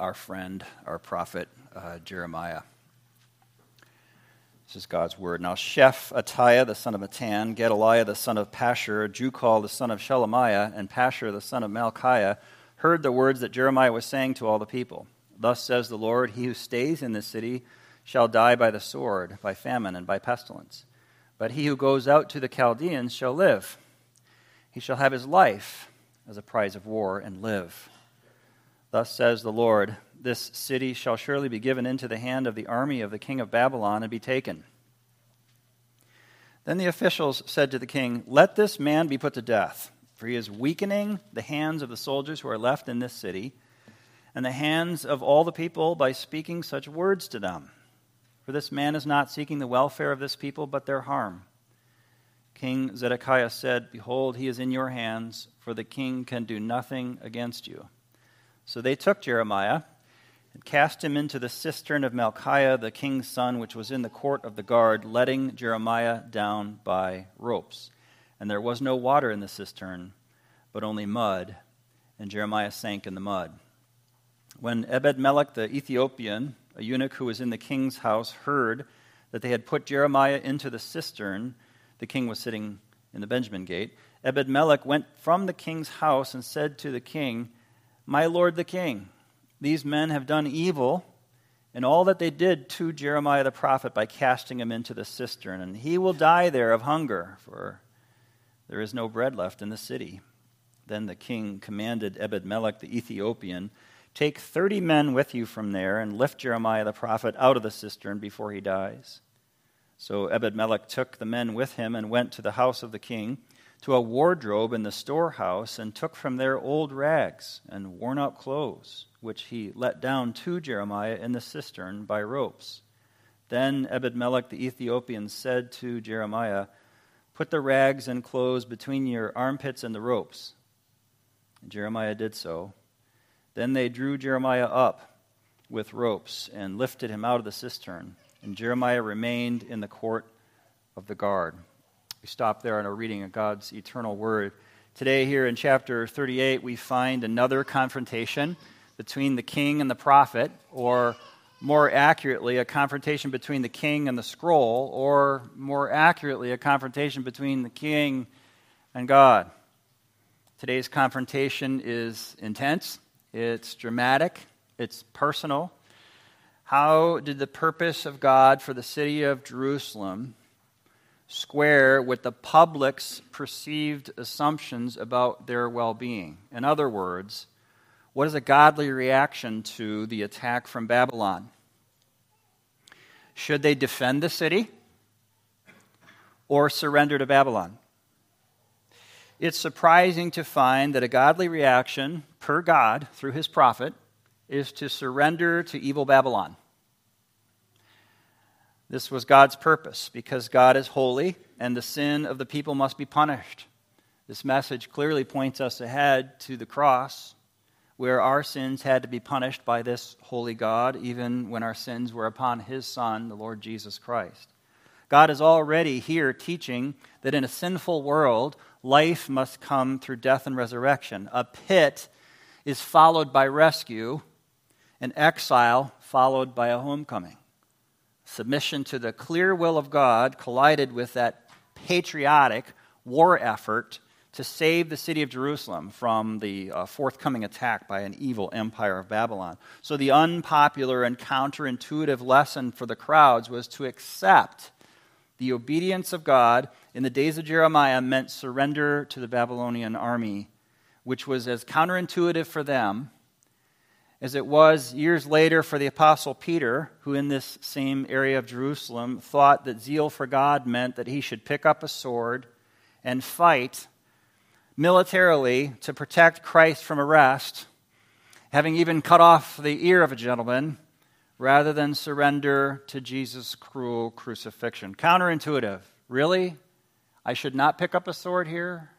our friend, our prophet uh, Jeremiah. This is God's word. Now, Shephatiah, the son of Mattan, Gedaliah, the son of Pashur, Jucal, the son of Shelemiah, and Pashur, the son of Malchiah, heard the words that Jeremiah was saying to all the people. Thus says the Lord He who stays in this city shall die by the sword, by famine, and by pestilence. But he who goes out to the Chaldeans shall live. He shall have his life as a prize of war and live. Thus says the Lord This city shall surely be given into the hand of the army of the king of Babylon and be taken. Then the officials said to the king, Let this man be put to death, for he is weakening the hands of the soldiers who are left in this city and the hands of all the people by speaking such words to them. For this man is not seeking the welfare of this people, but their harm. King Zedekiah said, Behold, he is in your hands, for the king can do nothing against you. So they took Jeremiah and cast him into the cistern of Malchiah, the king's son, which was in the court of the guard, letting Jeremiah down by ropes. And there was no water in the cistern, but only mud, and Jeremiah sank in the mud. When Ebed Melech the Ethiopian, a eunuch who was in the king's house, heard that they had put Jeremiah into the cistern, the king was sitting in the Benjamin gate. Ebed Melech went from the king's house and said to the king, My lord the king, these men have done evil in all that they did to Jeremiah the prophet by casting him into the cistern, and he will die there of hunger, for there is no bread left in the city. Then the king commanded Ebed Melech the Ethiopian Take 30 men with you from there and lift Jeremiah the prophet out of the cistern before he dies. So Ebed Melech took the men with him and went to the house of the king, to a wardrobe in the storehouse, and took from there old rags and worn out clothes, which he let down to Jeremiah in the cistern by ropes. Then Ebedmelech the Ethiopian said to Jeremiah, Put the rags and clothes between your armpits and the ropes. And Jeremiah did so. Then they drew Jeremiah up with ropes and lifted him out of the cistern. And Jeremiah remained in the court of the guard. We stop there in our reading of God's eternal word. Today, here in chapter 38, we find another confrontation between the king and the prophet, or more accurately, a confrontation between the king and the scroll, or more accurately, a confrontation between the king and God. Today's confrontation is intense, it's dramatic, it's personal. How did the purpose of God for the city of Jerusalem square with the public's perceived assumptions about their well being? In other words, what is a godly reaction to the attack from Babylon? Should they defend the city or surrender to Babylon? It's surprising to find that a godly reaction per God through his prophet is to surrender to evil Babylon. This was God's purpose because God is holy and the sin of the people must be punished. This message clearly points us ahead to the cross, where our sins had to be punished by this holy God, even when our sins were upon his Son, the Lord Jesus Christ. God is already here teaching that in a sinful world, life must come through death and resurrection. A pit is followed by rescue, and exile followed by a homecoming. Submission to the clear will of God collided with that patriotic war effort to save the city of Jerusalem from the uh, forthcoming attack by an evil empire of Babylon. So, the unpopular and counterintuitive lesson for the crowds was to accept the obedience of God in the days of Jeremiah meant surrender to the Babylonian army, which was as counterintuitive for them as it was years later for the Apostle Peter, who in this same area of Jerusalem thought that zeal for God meant that he should pick up a sword and fight militarily to protect Christ from arrest, having even cut off the ear of a gentleman rather than surrender to Jesus' cruel crucifixion. Counterintuitive. Really? I should not pick up a sword here?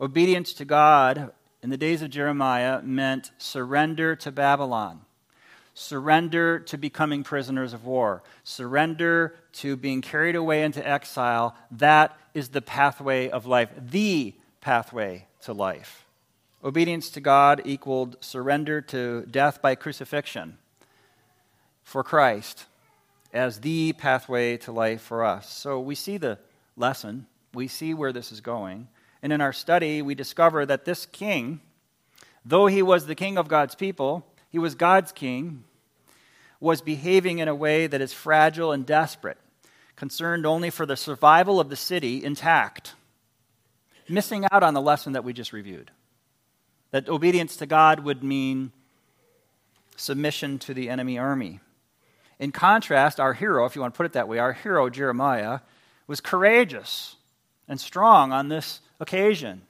Obedience to God in the days of Jeremiah meant surrender to Babylon, surrender to becoming prisoners of war, surrender to being carried away into exile. That is the pathway of life, the pathway to life. Obedience to God equaled surrender to death by crucifixion for Christ as the pathway to life for us. So we see the lesson, we see where this is going. And in our study, we discover that this king, though he was the king of God's people, he was God's king, was behaving in a way that is fragile and desperate, concerned only for the survival of the city intact, missing out on the lesson that we just reviewed. That obedience to God would mean submission to the enemy army. In contrast, our hero, if you want to put it that way, our hero, Jeremiah, was courageous and strong on this occasion.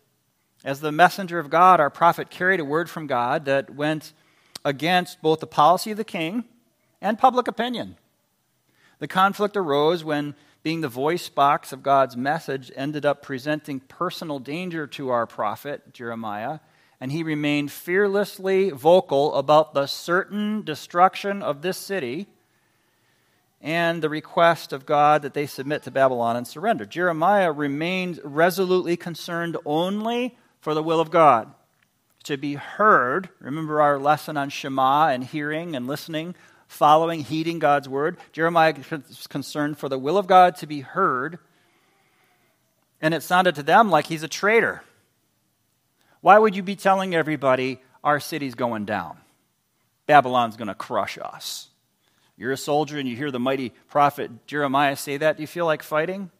As the messenger of God, our prophet carried a word from God that went against both the policy of the king and public opinion. The conflict arose when, being the voice box of God's message, ended up presenting personal danger to our prophet, Jeremiah, and he remained fearlessly vocal about the certain destruction of this city and the request of God that they submit to Babylon and surrender. Jeremiah remained resolutely concerned only for the will of God. To be heard, remember our lesson on Shema and hearing and listening, following, heeding God's word. Jeremiah was concerned for the will of God to be heard, and it sounded to them like he's a traitor. Why would you be telling everybody our city's going down? Babylon's going to crush us. You're a soldier and you hear the mighty prophet Jeremiah say that. Do you feel like fighting?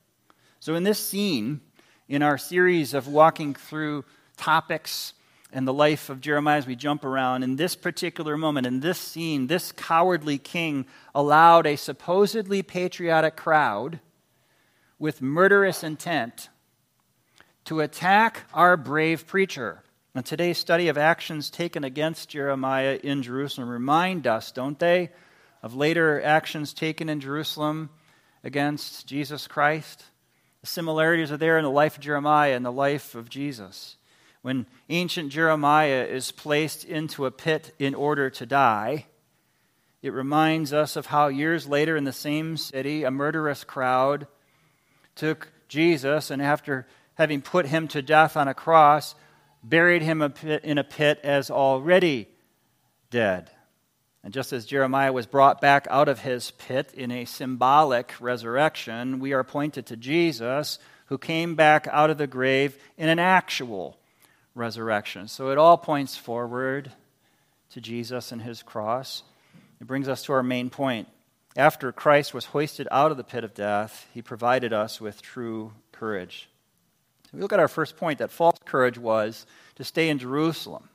So, in this scene, in our series of walking through topics and the life of Jeremiah as we jump around, in this particular moment, in this scene, this cowardly king allowed a supposedly patriotic crowd with murderous intent to attack our brave preacher. And today's study of actions taken against Jeremiah in Jerusalem remind us, don't they, of later actions taken in Jerusalem against Jesus Christ. The similarities are there in the life of Jeremiah and the life of Jesus. When ancient Jeremiah is placed into a pit in order to die, it reminds us of how years later in the same city, a murderous crowd took Jesus and after having put him to death on a cross, buried him in a pit as already dead. And just as Jeremiah was brought back out of his pit in a symbolic resurrection, we are pointed to Jesus, who came back out of the grave in an actual resurrection. So it all points forward to Jesus and his cross. It brings us to our main point. After Christ was hoisted out of the pit of death, he provided us with true courage. We look at our first point that false courage was to stay in Jerusalem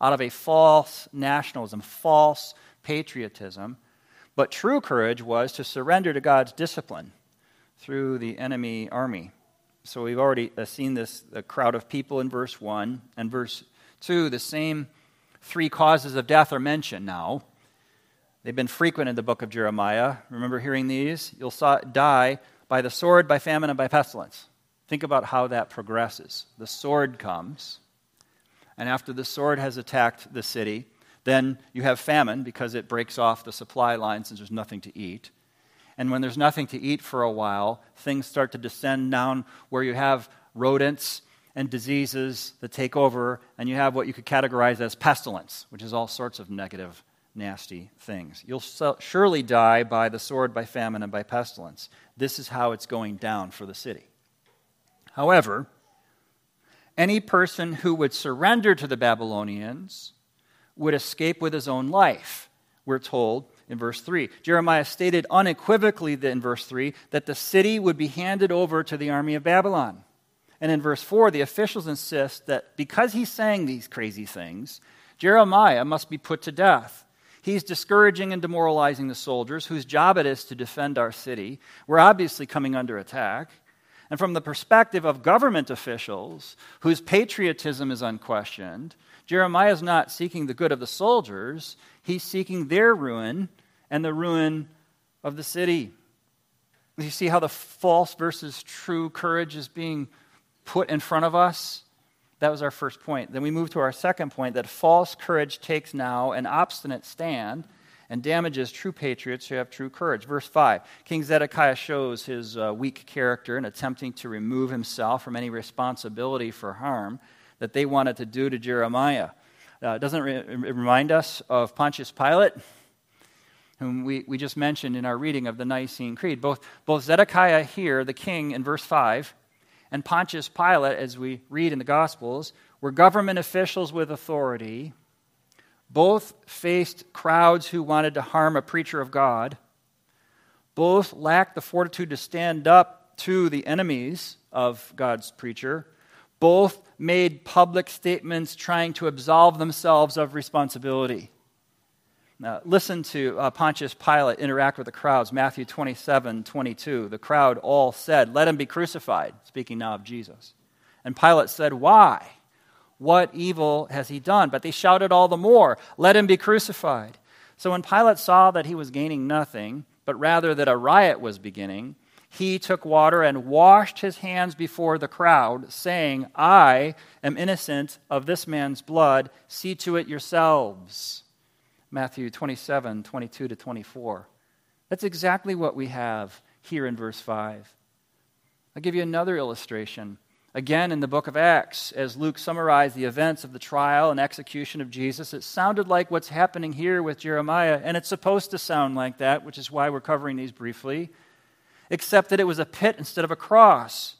out of a false nationalism, false patriotism. But true courage was to surrender to God's discipline through the enemy army. So we've already uh, seen this the crowd of people in verse 1 and verse 2. The same three causes of death are mentioned now. They've been frequent in the book of Jeremiah. Remember hearing these? You'll die by the sword, by famine, and by pestilence. Think about how that progresses. The sword comes, and after the sword has attacked the city, then you have famine because it breaks off the supply lines and there's nothing to eat. And when there's nothing to eat for a while, things start to descend down where you have rodents and diseases that take over, and you have what you could categorize as pestilence, which is all sorts of negative, nasty things. You'll surely die by the sword, by famine, and by pestilence. This is how it's going down for the city. However, any person who would surrender to the Babylonians would escape with his own life, we're told in verse 3. Jeremiah stated unequivocally in verse 3 that the city would be handed over to the army of Babylon. And in verse 4, the officials insist that because he's saying these crazy things, Jeremiah must be put to death. He's discouraging and demoralizing the soldiers whose job it is to defend our city. We're obviously coming under attack. And from the perspective of government officials, whose patriotism is unquestioned, Jeremiah is not seeking the good of the soldiers, he's seeking their ruin and the ruin of the city. You see how the false versus true courage is being put in front of us? That was our first point. Then we move to our second point that false courage takes now an obstinate stand and damages true patriots who have true courage. Verse 5 King Zedekiah shows his uh, weak character in attempting to remove himself from any responsibility for harm. that they wanted to do to Jeremiah. Uh, doesn't re- remind us of Pontius Pilate, whom we, we just mentioned in our reading of the Nicene Creed. Both, both Zedekiah here, the king, in verse 5, and Pontius Pilate, as we read in the Gospels, were government officials with authority. Both faced crowds who wanted to harm a preacher of God. Both lacked the fortitude to stand up to the enemies of God's preacher. Both made public statements trying to absolve themselves of responsibility. Now, listen to uh, Pontius Pilate interact with the crowds. Matthew 27 22. The crowd all said, Let him be crucified. Speaking now of Jesus. And Pilate said, Why? What evil has he done? But they shouted all the more, Let him be crucified. So when Pilate saw that he was gaining nothing, but rather that a riot was beginning, he took water and washed his hands before the crowd, saying, I am innocent of this man's blood. See to it yourselves. Matthew 27, 22 to 24. That's exactly what we have here in verse 5. I'll give you another illustration. Again, in the book of Acts, as Luke summarized the events of the trial and execution of Jesus, it sounded like what's happening here with Jeremiah, and it's supposed to sound like that, which is why we're covering these briefly, except that it was a pit instead of a cross,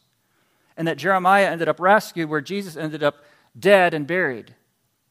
and that Jeremiah ended up rescued where Jesus ended up dead and buried.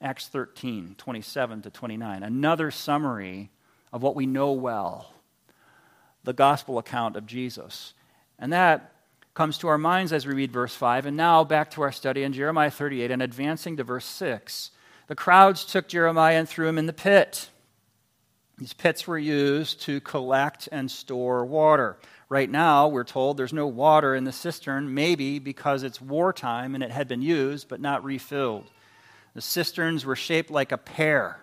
Acts 13, 27 to 29. Another summary of what we know well the gospel account of Jesus. And that comes to our minds as we read verse 5. And now back to our study in Jeremiah 38 and advancing to verse 6. The crowds took Jeremiah and threw him in the pit. These pits were used to collect and store water. Right now, we're told there's no water in the cistern, maybe because it's wartime and it had been used but not refilled. The cisterns were shaped like a pear,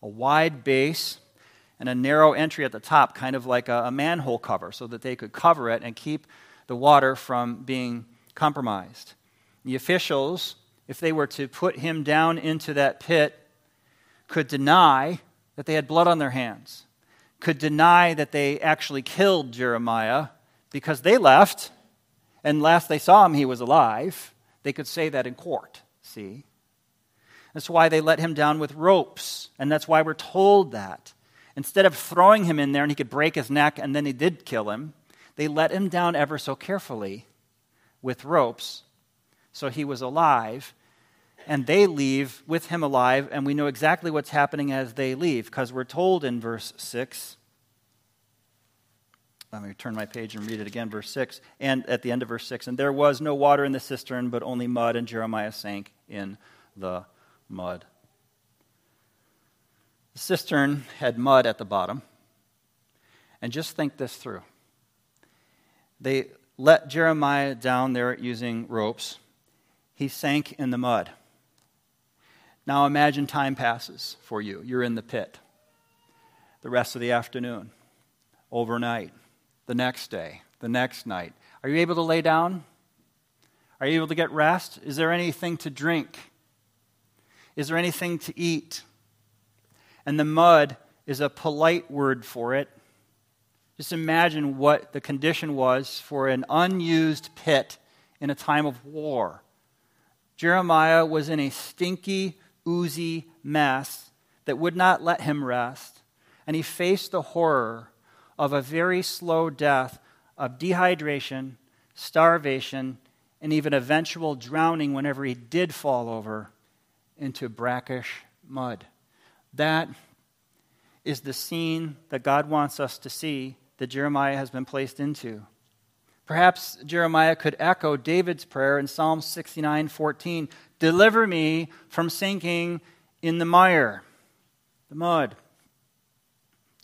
a wide base and a narrow entry at the top, kind of like a, a manhole cover, so that they could cover it and keep the water from being compromised. The officials, if they were to put him down into that pit, could deny that they had blood on their hands, could deny that they actually killed Jeremiah because they left, and last they saw him, he was alive. They could say that in court, see? That's why they let him down with ropes, and that's why we're told that. Instead of throwing him in there and he could break his neck and then they did kill him, they let him down ever so carefully with ropes so he was alive. And they leave with him alive, and we know exactly what's happening as they leave because we're told in verse 6. Let me turn my page and read it again, verse 6. And at the end of verse 6, and there was no water in the cistern, but only mud, and Jeremiah sank in the mud. The cistern had mud at the bottom. And just think this through. They let Jeremiah down there using ropes. He sank in the mud. Now imagine time passes for you. You're in the pit. The rest of the afternoon, overnight, the next day, the next night. Are you able to lay down? Are you able to get rest? Is there anything to drink? Is there anything to eat? And the mud is a polite word for it. Just imagine what the condition was for an unused pit in a time of war. Jeremiah was in a stinky, oozy mess that would not let him rest, and he faced the horror of a very slow death of dehydration, starvation, and even eventual drowning whenever he did fall over into brackish mud. That is the scene that God wants us to see that Jeremiah has been placed into. Perhaps Jeremiah could echo David's prayer in Psalm 69 14 Deliver me from sinking in the mire, the mud.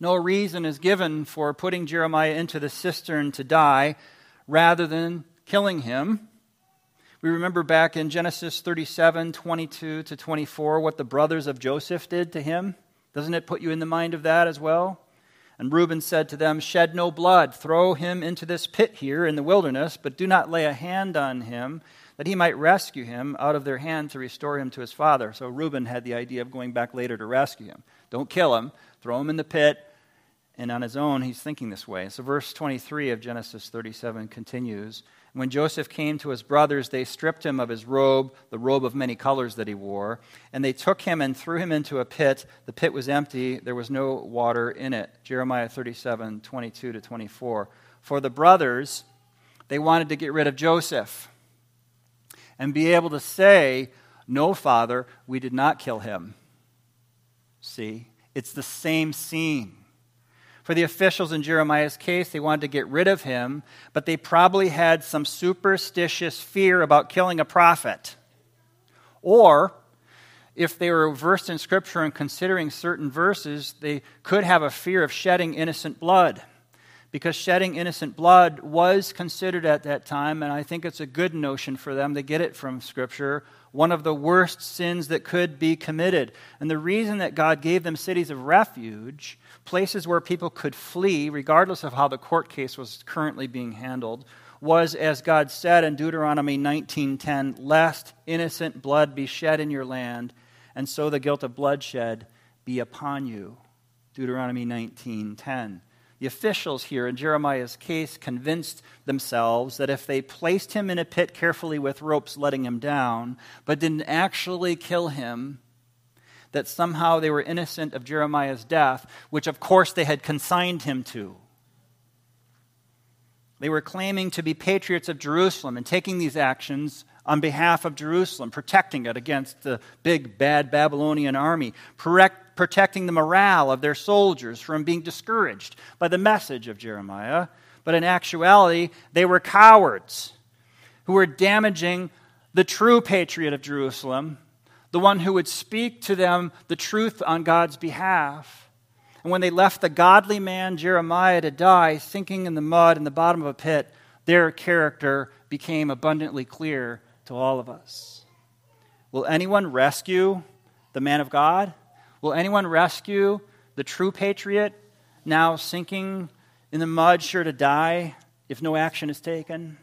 No reason is given for putting Jeremiah into the cistern to die rather than killing him. We remember back in Genesis 37 22 to 24 what the brothers of Joseph did to him. Doesn't it put you in the mind of that as well? And Reuben said to them, Shed no blood, throw him into this pit here in the wilderness, but do not lay a hand on him, that he might rescue him out of their hand to restore him to his father. So Reuben had the idea of going back later to rescue him. Don't kill him, throw him in the pit. And on his own, he's thinking this way. So verse 23 of Genesis 37 continues. When Joseph came to his brothers, they stripped him of his robe, the robe of many colors that he wore, and they took him and threw him into a pit. The pit was empty, there was no water in it. Jeremiah 37 22 to 24. For the brothers, they wanted to get rid of Joseph and be able to say, No, Father, we did not kill him. See, it's the same scene. For the officials in Jeremiah's case, they wanted to get rid of him, but they probably had some superstitious fear about killing a prophet. Or, if they were versed in Scripture and considering certain verses, they could have a fear of shedding innocent blood. Because shedding innocent blood was considered at that time, and I think it's a good notion for them to get it from Scripture, one of the worst sins that could be committed. And the reason that God gave them cities of refuge places where people could flee, regardless of how the court case was currently being handled, was, as God said in Deuteronomy 19:10, "Lest innocent blood be shed in your land, and so the guilt of bloodshed be upon you." Deuteronomy 19:10. The officials here in Jeremiah's case convinced themselves that if they placed him in a pit carefully with ropes letting him down, but didn't actually kill him, that somehow they were innocent of Jeremiah's death, which of course they had consigned him to. They were claiming to be patriots of Jerusalem and taking these actions on behalf of Jerusalem, protecting it against the big bad Babylonian army, protecting the morale of their soldiers from being discouraged by the message of Jeremiah. But in actuality, they were cowards who were damaging the true patriot of Jerusalem the one who would speak to them the truth on God's behalf. And when they left the godly man Jeremiah to die, sinking in the mud in the bottom of a pit, their character became abundantly clear to all of us. Will anyone rescue the man of God? Will anyone rescue the true patriot now sinking in the mud, sure to die if no action is taken?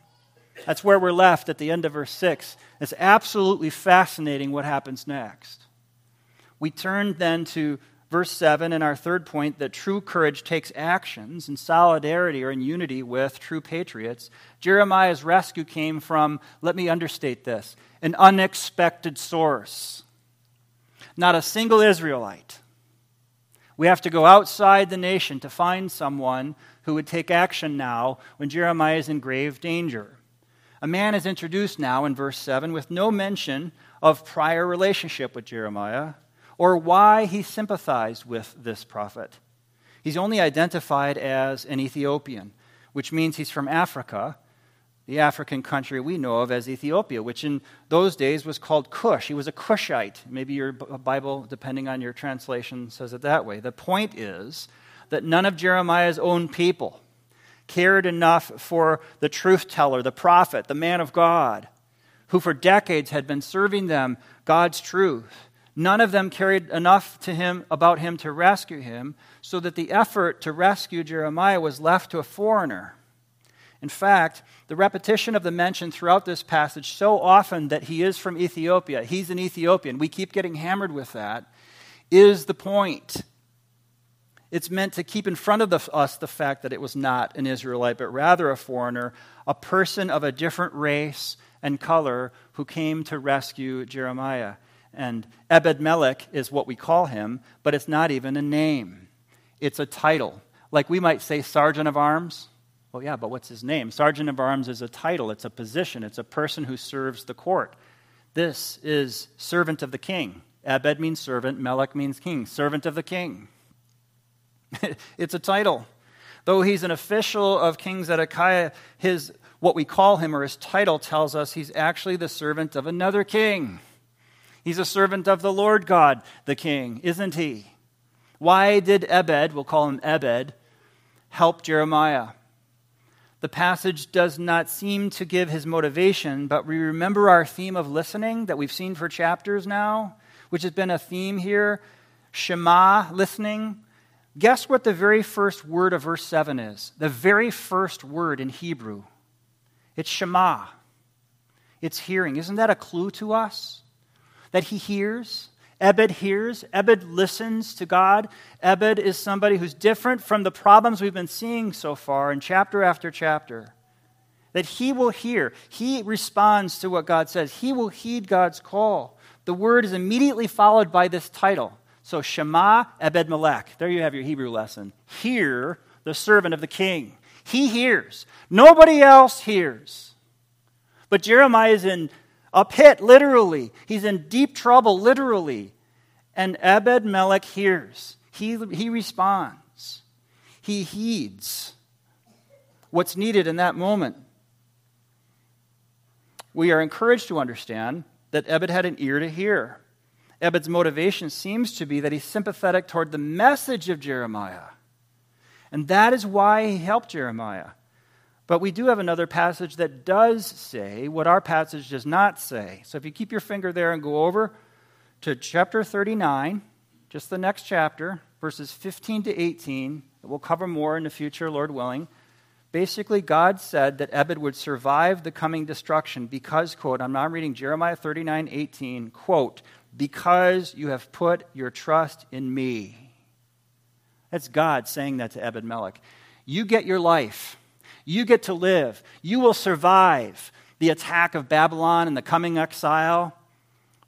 That's where we're left at the end of verse 6. It's absolutely fascinating what happens next. We turn then to verse 7 and our third point that true courage takes actions in solidarity or in unity with true patriots. Jeremiah's rescue came from, let me understate this, an unexpected source. Not a single Israelite. We have to go outside the nation to find someone who would take action now when Jeremiah is in grave danger. A man is introduced now in verse 7 with no mention of prior relationship with Jeremiah or why he sympathized with this prophet. He's only identified as an Ethiopian, which means he's from Africa, the African country we know of as Ethiopia, which in those days was called Cush. He was a Cushite. Maybe your uh, Bible, depending on your translation, says it that way. The point is that none of Jeremiah's own people cared enough for the truth teller, the prophet, the man of God, who for decades had been serving them God's truth. None of them cared enough to him about him to rescue him, so that the effort to rescue Jeremiah was left to a foreigner. In fact, the repetition of the mention throughout this passage so often that he is from Ethiopia, he's an Ethiopian, we keep getting hammered with that, is the point. It's meant to keep in front of the, us the fact that it was not an Israelite, but rather a foreigner, a person of a different race and color who came to rescue Jeremiah. And Ebed Melech is what we call him, but it's not even a name, it's a title. Like we might say, Sergeant of Arms. Well, yeah, but what's his name? Sergeant of Arms is a title, it's a position, it's a person who serves the court. This is servant of the king. Abed means servant, Melech means king, servant of the king. it's a title. Though he's an official of King Zedekiah, his what we call him or his title tells us he's actually the servant of another king. He's a servant of the Lord God, the king, isn't he? Why did Ebed, we'll call him Ebed, help Jeremiah? The passage does not seem to give his motivation, but we remember our theme of listening that we've seen for chapters now, which has been a theme here Shema, listening. Guess what the very first word of verse 7 is? The very first word in Hebrew. It's Shema. It's hearing. Isn't that a clue to us? That he hears? Ebed hears. Ebed listens to God. Ebed is somebody who's different from the problems we've been seeing so far in chapter after chapter. That he will hear. He responds to what God says. He will heed God's call. The word is immediately followed by this title so Shema Ebed Melech. There you have your Hebrew lesson. Hear the servant of the king. He hears. Nobody else hears. But Jeremiah is in a pit, literally. He's in deep trouble, literally. And Ebed Melech hears. He, he responds. He heeds what's needed in that moment. We are encouraged to understand that Ebed had an ear to hear. Ebed's motivation seems to be that he's sympathetic toward the message of Jeremiah. And that is why he helped Jeremiah. But we do have another passage that does say what our passage does not say. So if you keep your finger there and go over to chapter 39, just the next chapter, verses 15 to 18, we'll cover more in the future, Lord willing. Basically, God said that Ebed would survive the coming destruction because, quote, I'm now reading Jeremiah 39, 18, quote, because you have put your trust in me. That's God saying that to Ebed Melech. You get your life. You get to live. You will survive the attack of Babylon and the coming exile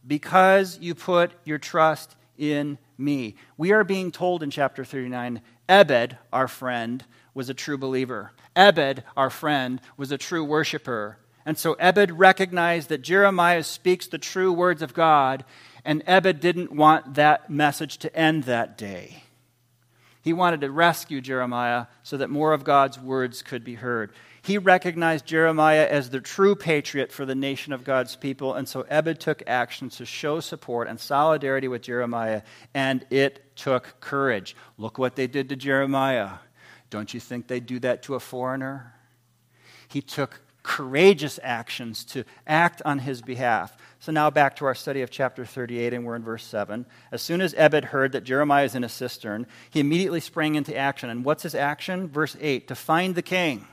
because you put your trust in me. We are being told in chapter 39 Ebed, our friend, was a true believer. Ebed, our friend, was a true worshiper. And so Ebed recognized that Jeremiah speaks the true words of God, and Ebed didn't want that message to end that day. He wanted to rescue Jeremiah so that more of God's words could be heard. He recognized Jeremiah as the true patriot for the nation of God's people, and so Ebed took action to show support and solidarity with Jeremiah, and it took courage. Look what they did to Jeremiah. Don't you think they'd do that to a foreigner? He took courageous actions to act on his behalf. So now back to our study of chapter 38, and we're in verse 7. As soon as Ebed heard that Jeremiah is in a cistern, he immediately sprang into action. And what's his action? Verse 8 to find the king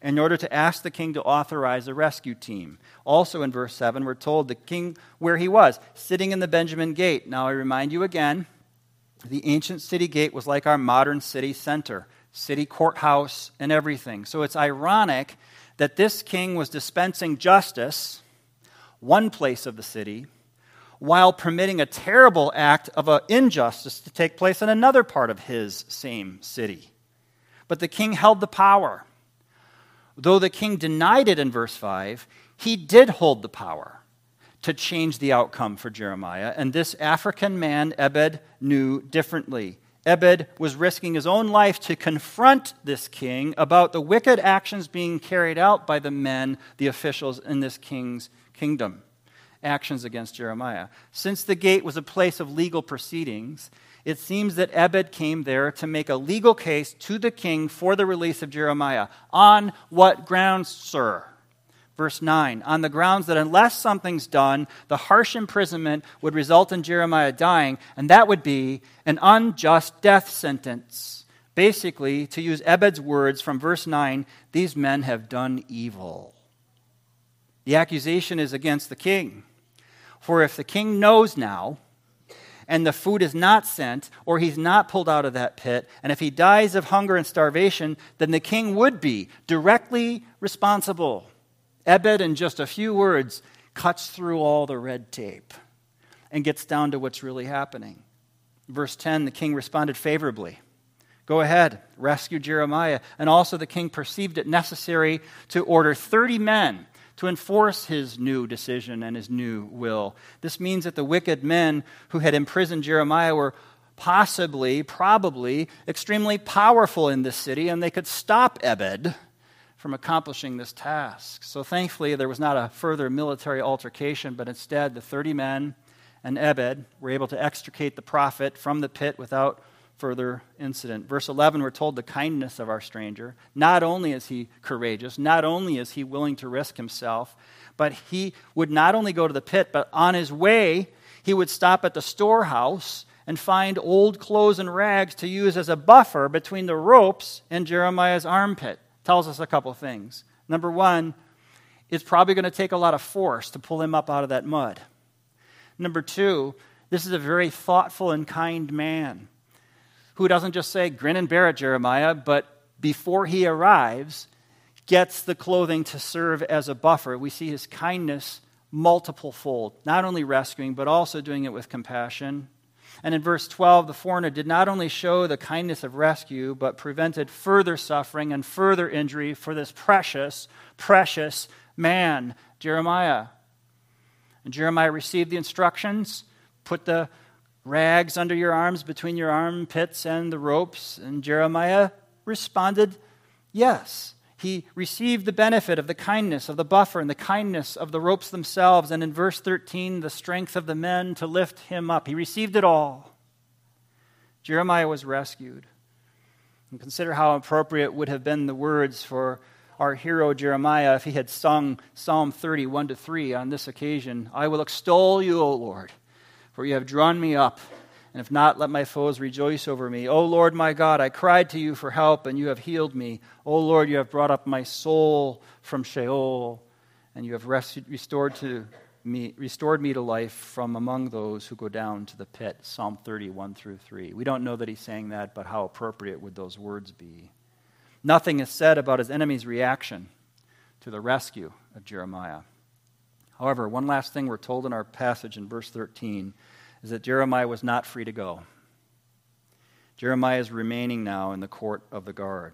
in order to ask the king to authorize a rescue team. Also in verse 7, we're told the king where he was, sitting in the Benjamin gate. Now I remind you again, the ancient city gate was like our modern city center, city courthouse, and everything. So it's ironic that this king was dispensing justice one place of the city, while permitting a terrible act of uh, injustice to take place in another part of his same city. But the king held the power. Though the king denied it in verse 5, he did hold the power to change the outcome for Jeremiah. And this African man, Ebed, knew differently. Ebed was risking his own life to confront this king about the wicked actions being carried out by the men, the officials in this king's kingdom actions against Jeremiah. Since the gate was a place of legal proceedings, it seems that Ebed came there to make a legal case to the king for the release of Jeremiah. On what grounds, sir? Verse 9 On the grounds that unless something's done, the harsh imprisonment would result in Jeremiah dying, and that would be an unjust death sentence. Basically, to use Ebed's words from verse 9, these men have done evil. The accusation is against the king. For if the king knows now, and the food is not sent, or he's not pulled out of that pit, and if he dies of hunger and starvation, then the king would be directly responsible. Ebed, in just a few words, cuts through all the red tape and gets down to what's really happening. Verse 10 the king responded favorably. Go ahead, rescue Jeremiah. And also, the king perceived it necessary to order 30 men to enforce his new decision and his new will. This means that the wicked men who had imprisoned Jeremiah were possibly, probably, extremely powerful in this city, and they could stop Ebed from accomplishing this task. So thankfully, there was not a further military altercation, but instead, the 30 men and Ebed were able to extricate the prophet from the pit without further incident. Verse 11, we're told the kindness of our stranger. Not only is he courageous, not only is he willing to risk himself, but he would not only go to the pit, but on his way, he would stop at the storehouse and find old clothes and rags to use as a buffer between the ropes and Jeremiah's armpit. Tells us a couple things. Number one, it's probably going to take a lot of force to pull him up out of that mud. Number two, this is a very thoughtful and kind man who doesn't just say, grin and bear it, Jeremiah, but before he arrives, gets the clothing to serve as a buffer. We see his kindness multiple fold, not only rescuing, but also doing it with compassion. And in verse 12, the foreigner did not only show the kindness of rescue, but prevented further suffering and further injury for this precious, precious man, Jeremiah. And Jeremiah received the instructions put the rags under your arms, between your armpits and the ropes. And Jeremiah responded, Yes. He received the benefit of the kindness of the buffer and the kindness of the ropes themselves. And in verse 13, the strength of the men to lift him up. He received it all. Jeremiah was rescued. And consider how appropriate would have been the words for our hero Jeremiah if he had sung Psalm 31 to 3 on this occasion I will extol you, O Lord, for you have drawn me up and if not, let my foes rejoice over me. O Lord my God, I cried to you for help, and you have healed me. O Lord, you have brought up my soul from Sheol, and you have restored, to me, restored me to life from among those who go down to the pit. Psalm 31 through 3. We don't know that he's saying that, but how appropriate would those words be? Nothing is said about his enemy's reaction to the rescue of Jeremiah. However, one last thing we're told in our passage in verse 13 is that Jeremiah was not free to go. Jeremiah is remaining now in the court of the guard.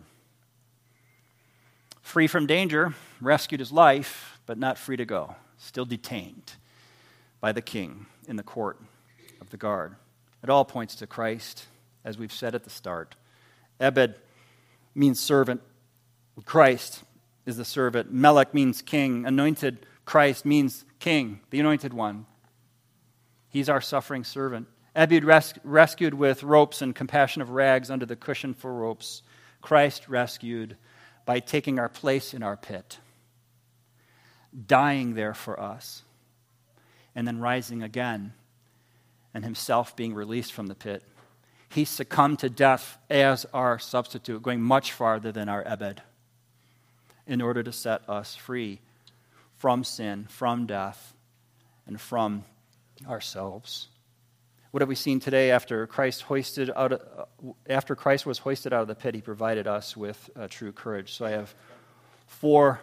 Free from danger, rescued his life, but not free to go. Still detained by the king in the court of the guard. It all points to Christ, as we've said at the start. Ebed means servant, Christ is the servant. Melech means king. Anointed Christ means king, the anointed one. He's our suffering servant. Ebed res- rescued with ropes and compassion of rags under the cushion for ropes. Christ rescued by taking our place in our pit, dying there for us, and then rising again, and himself being released from the pit. He succumbed to death as our substitute, going much farther than our Ebed, in order to set us free from sin, from death, and from ourselves. What have we seen today after Christ hoisted out of, after Christ was hoisted out of the pit? He provided us with uh, true courage. So I have four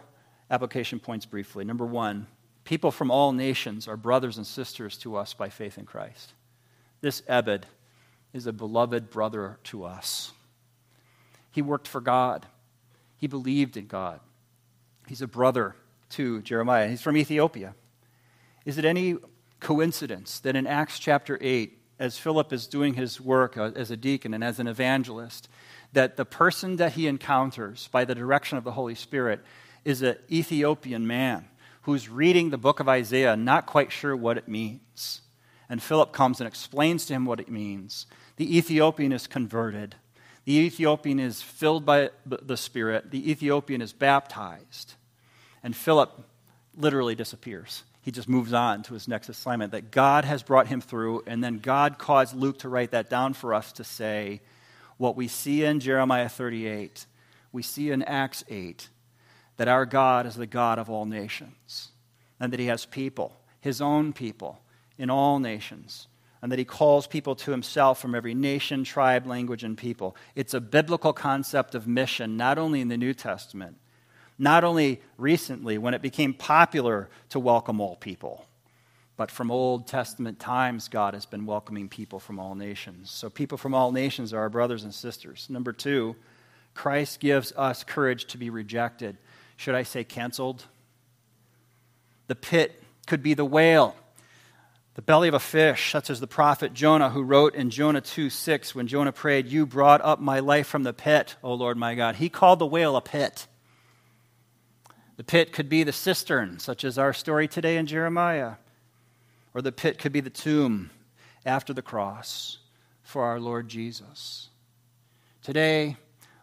application points briefly. Number one, people from all nations are brothers and sisters to us by faith in Christ. This Ebed is a beloved brother to us. He worked for God. He believed in God. He's a brother to Jeremiah. He's from Ethiopia. Is it any coincidence that in Acts chapter 8, as Philip is doing his work uh, as a deacon and as an evangelist, that the person that he encounters by the direction of the Holy Spirit is an Ethiopian man who's reading the book of Isaiah, not quite sure what it means. And Philip comes and explains to him what it means. The Ethiopian is converted. The Ethiopian is filled by the Spirit. The Ethiopian is baptized. And Philip literally disappears he just moves on to his next assignment that God has brought him through. And then God caused Luke to write that down for us to say what we see in Jeremiah 38, we see in Acts 8, that our God is the God of all nations, and that he has people, his own people, in all nations, and that he calls people to himself from every nation, tribe, language, and people. It's a biblical concept of mission, not only in the New Testament, not only recently when it became popular to welcome all people, but from Old Testament times, God has been welcoming people from all nations. So, people from all nations are our brothers and sisters. Number two, Christ gives us courage to be rejected. Should I say canceled? The pit could be the whale, the belly of a fish, such as the prophet Jonah, who wrote in Jonah 2 6, when Jonah prayed, You brought up my life from the pit, O Lord my God. He called the whale a pit. The pit could be the cistern, such as our story today in Jeremiah, or the pit could be the tomb after the cross for our Lord Jesus. Today,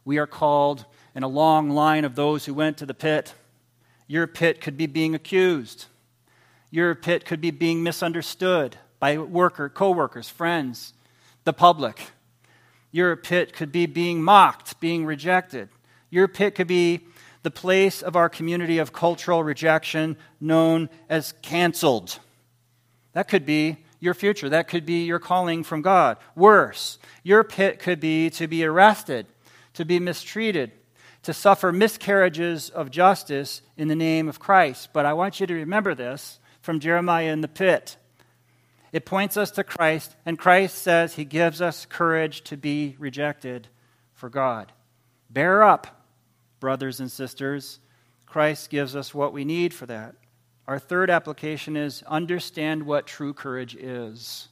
we are called in a long line of those who went to the pit. Your pit could be being accused. Your pit could be being misunderstood by worker, co-workers, friends, the public. Your pit could be being mocked, being rejected. Your pit could be the place of our community of cultural rejection known as canceled. That could be your future. That could be your calling from God. Worse, your pit could be to be arrested, to be mistreated, to suffer miscarriages of justice in the name of Christ. But I want you to remember this from Jeremiah in the pit. It points us to Christ, and Christ says he gives us courage to be rejected for God. Bear up, brothers and sisters. Christ gives us what we need for that. Our third application is understand what true courage is.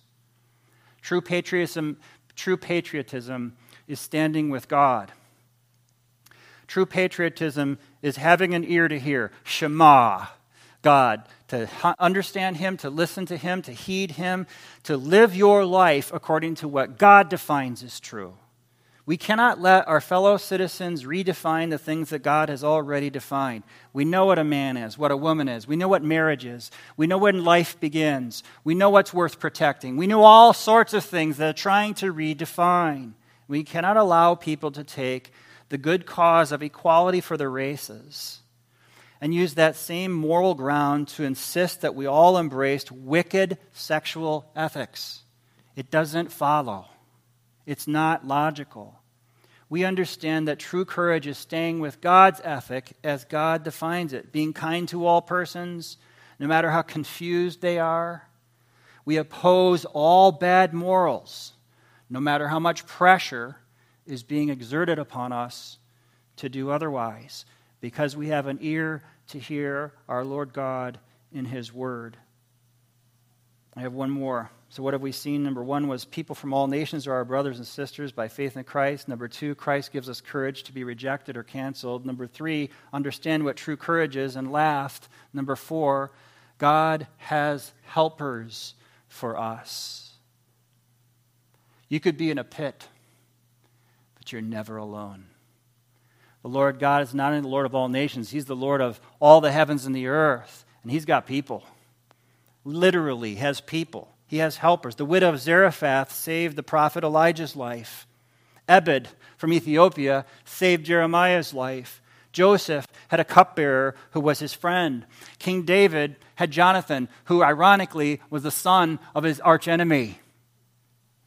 True patriotism, true patriotism is standing with God. True patriotism is having an ear to hear. Shema, God, to understand Him, to listen to Him, to heed Him, to live your life according to what God defines as true. We cannot let our fellow citizens redefine the things that God has already defined. We know what a man is, what a woman is. We know what marriage is. We know when life begins. We know what's worth protecting. We know all sorts of things that are trying to redefine. We cannot allow people to take the good cause of equality for the races and use that same moral ground to insist that we all embraced wicked sexual ethics. It doesn't follow. It's not logical we understand that true courage is staying with God's ethic as God defines it, being kind to all persons, no matter how confused they are. We oppose all bad morals, no matter how much pressure is being exerted upon us to do otherwise, because we have an ear to hear our Lord God in His Word. I have one more. So, what have we seen? Number one was people from all nations are our brothers and sisters by faith in Christ. Number two, Christ gives us courage to be rejected or canceled. Number three, understand what true courage is. And last, number four, God has helpers for us. You could be in a pit, but you're never alone. The Lord God is not only the Lord of all nations, He's the Lord of all the heavens and the earth, and He's got people. Literally, has people. He has helpers. The widow of Zarephath saved the prophet Elijah's life. Ebed from Ethiopia saved Jeremiah's life. Joseph had a cupbearer who was his friend. King David had Jonathan, who ironically was the son of his archenemy.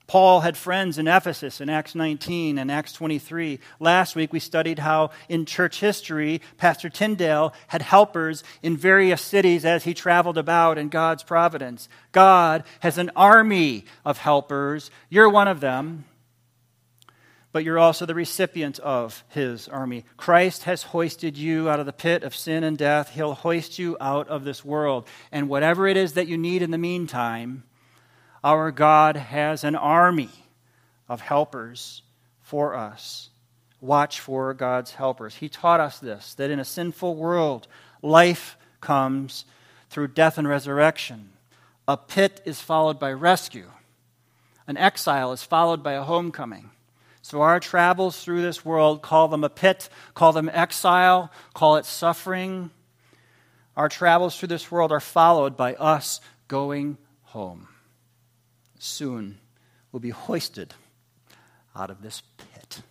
Paul had friends in Ephesus in Acts 19 and Acts 23. Last week we studied how in church history, Pastor Tyndale had helpers in various cities as he traveled about in God's providence. God has an army of helpers. You're one of them, but you're also the recipient of his army. Christ has hoisted you out of the pit of sin and death. He'll hoist you out of this world. And whatever it is that you need in the meantime, our God has an army of helpers for us. Watch for God's helpers. He taught us this that in a sinful world, life comes through death and resurrection. A pit is followed by rescue, an exile is followed by a homecoming. So, our travels through this world, call them a pit, call them exile, call it suffering. Our travels through this world are followed by us going home soon will be hoisted out of this pit.